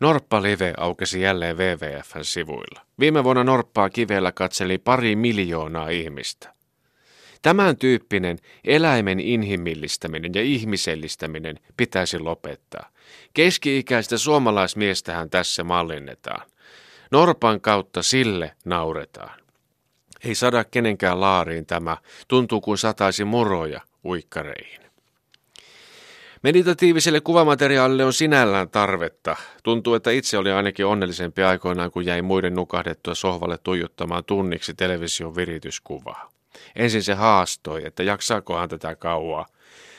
Norppa Live aukesi jälleen WWFn sivuilla. Viime vuonna Norppaa kivellä katseli pari miljoonaa ihmistä. Tämän tyyppinen eläimen inhimillistäminen ja ihmisellistäminen pitäisi lopettaa. Keski-ikäistä suomalaismiestähän tässä mallinnetaan. Norpan kautta sille nauretaan. Ei sada kenenkään laariin tämä, tuntuu kuin sataisi moroja uikkareihin. Meditatiiviselle kuvamateriaalille on sinällään tarvetta. Tuntuu, että itse oli ainakin onnellisempi aikoinaan, kun jäi muiden nukahdettua sohvalle tuijottamaan tunniksi television virityskuvaa. Ensin se haastoi, että jaksaakohan tätä kauaa,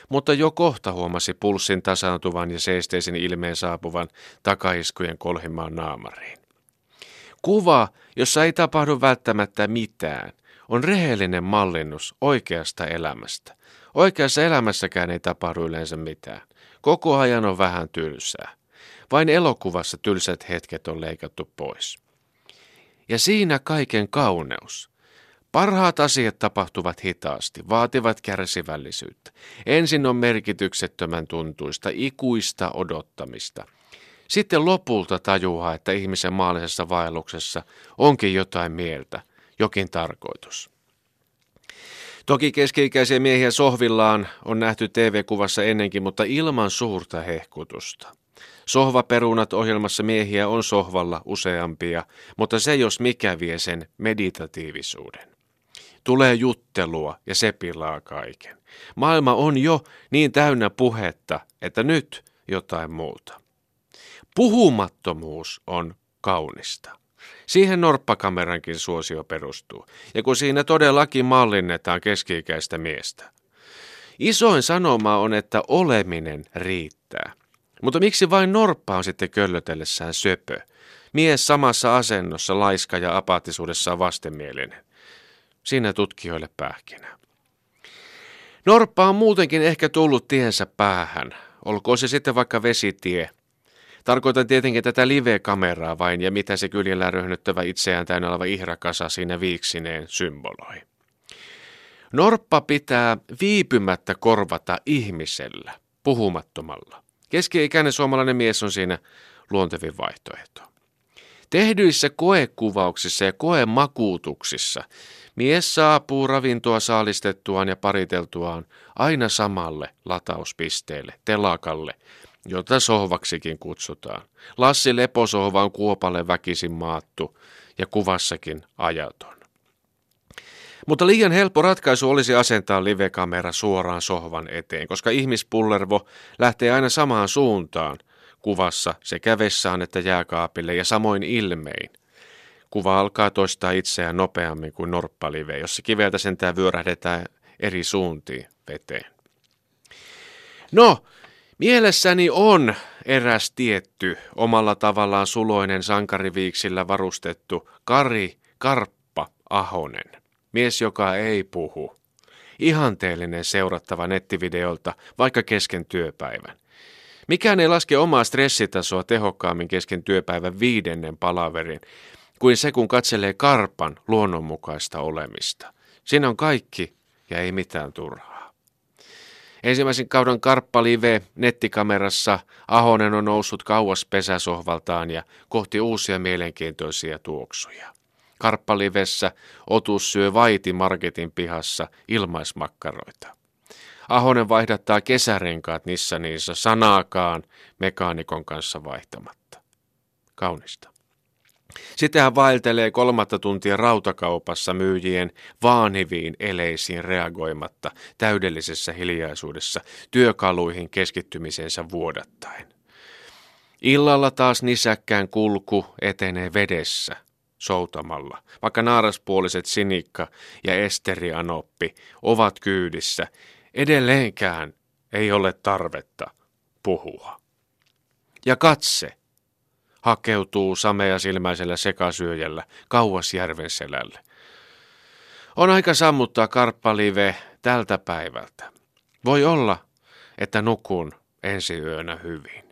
mutta jo kohta huomasi pulssin tasaantuvan ja seesteisen ilmeen saapuvan takaiskujen kolhimaan naamariin. Kuva, jossa ei tapahdu välttämättä mitään, on rehellinen mallinnus oikeasta elämästä. Oikeassa elämässäkään ei tapahdu yleensä mitään. Koko ajan on vähän tylsää. Vain elokuvassa tylsät hetket on leikattu pois. Ja siinä kaiken kauneus. Parhaat asiat tapahtuvat hitaasti, vaativat kärsivällisyyttä. Ensin on merkityksettömän tuntuista, ikuista odottamista. Sitten lopulta tajuaa, että ihmisen maallisessa vaelluksessa onkin jotain mieltä, jokin tarkoitus. Toki keski-ikäisiä miehiä sohvillaan on nähty TV-kuvassa ennenkin, mutta ilman suurta hehkutusta. Sohvaperunat ohjelmassa miehiä on sohvalla useampia, mutta se jos mikä vie sen meditatiivisuuden. Tulee juttelua ja se pilaa kaiken. Maailma on jo niin täynnä puhetta, että nyt jotain muuta. Puhumattomuus on kaunista. Siihen norppakamerankin suosio perustuu, ja kun siinä todellakin mallinnetaan keski-ikäistä miestä. Isoin sanoma on, että oleminen riittää. Mutta miksi vain norppa on sitten köllötellessään söpö? Mies samassa asennossa, laiska ja apaattisuudessaan vastenmielinen. Siinä tutkijoille pähkinä. Norppa on muutenkin ehkä tullut tiensä päähän. Olkoon se sitten vaikka vesitie – Tarkoitan tietenkin tätä live-kameraa vain ja mitä se kyljellä röhnyttävä itseään täynnä oleva ihrakasa siinä viiksineen symboloi. Norppa pitää viipymättä korvata ihmisellä, puhumattomalla. Keski-ikäinen suomalainen mies on siinä luontevin vaihtoehto. Tehdyissä koekuvauksissa ja koemakuutuksissa mies saapuu ravintoa saalistettuaan ja pariteltuaan aina samalle latauspisteelle, telakalle, jota sohvaksikin kutsutaan. Lassi leposohva on kuopalle väkisin maattu ja kuvassakin ajaton. Mutta liian helppo ratkaisu olisi asentaa livekamera suoraan sohvan eteen, koska ihmispullervo lähtee aina samaan suuntaan kuvassa sekä vessaan että jääkaapille ja samoin ilmein. Kuva alkaa toistaa itseään nopeammin kuin norppalive, jossa kiveltä sentään vyörähdetään eri suuntiin veteen. No, Mielessäni on eräs tietty, omalla tavallaan suloinen sankariviiksillä varustettu Kari Karppa Ahonen. Mies, joka ei puhu. Ihanteellinen seurattava nettivideolta, vaikka kesken työpäivän. Mikään ei laske omaa stressitasoa tehokkaammin kesken työpäivän viidennen palaverin, kuin se kun katselee karpan luonnonmukaista olemista. Siinä on kaikki ja ei mitään turhaa. Ensimmäisen kauden karppalive nettikamerassa Ahonen on noussut kauas pesäsohvaltaan ja kohti uusia mielenkiintoisia tuoksuja. Karppalivessä Otus syö vaiti marketin pihassa ilmaismakkaroita. Ahonen vaihdattaa kesärenkaat Nissaniinsa sanaakaan mekaanikon kanssa vaihtamatta. Kaunista. Sitten hän vaeltelee kolmatta tuntia rautakaupassa myyjien vaaniviin eleisiin reagoimatta täydellisessä hiljaisuudessa työkaluihin keskittymisensä vuodattaen. Illalla taas nisäkkään kulku etenee vedessä, soutamalla, vaikka naaraspuoliset Sinikka ja Esteri Anoppi ovat kyydissä, edelleenkään ei ole tarvetta puhua. Ja katse – hakeutuu samea silmäisellä sekasyöjällä kauas järven selälle. On aika sammuttaa karppalive tältä päivältä. Voi olla, että nukun ensi yönä hyvin.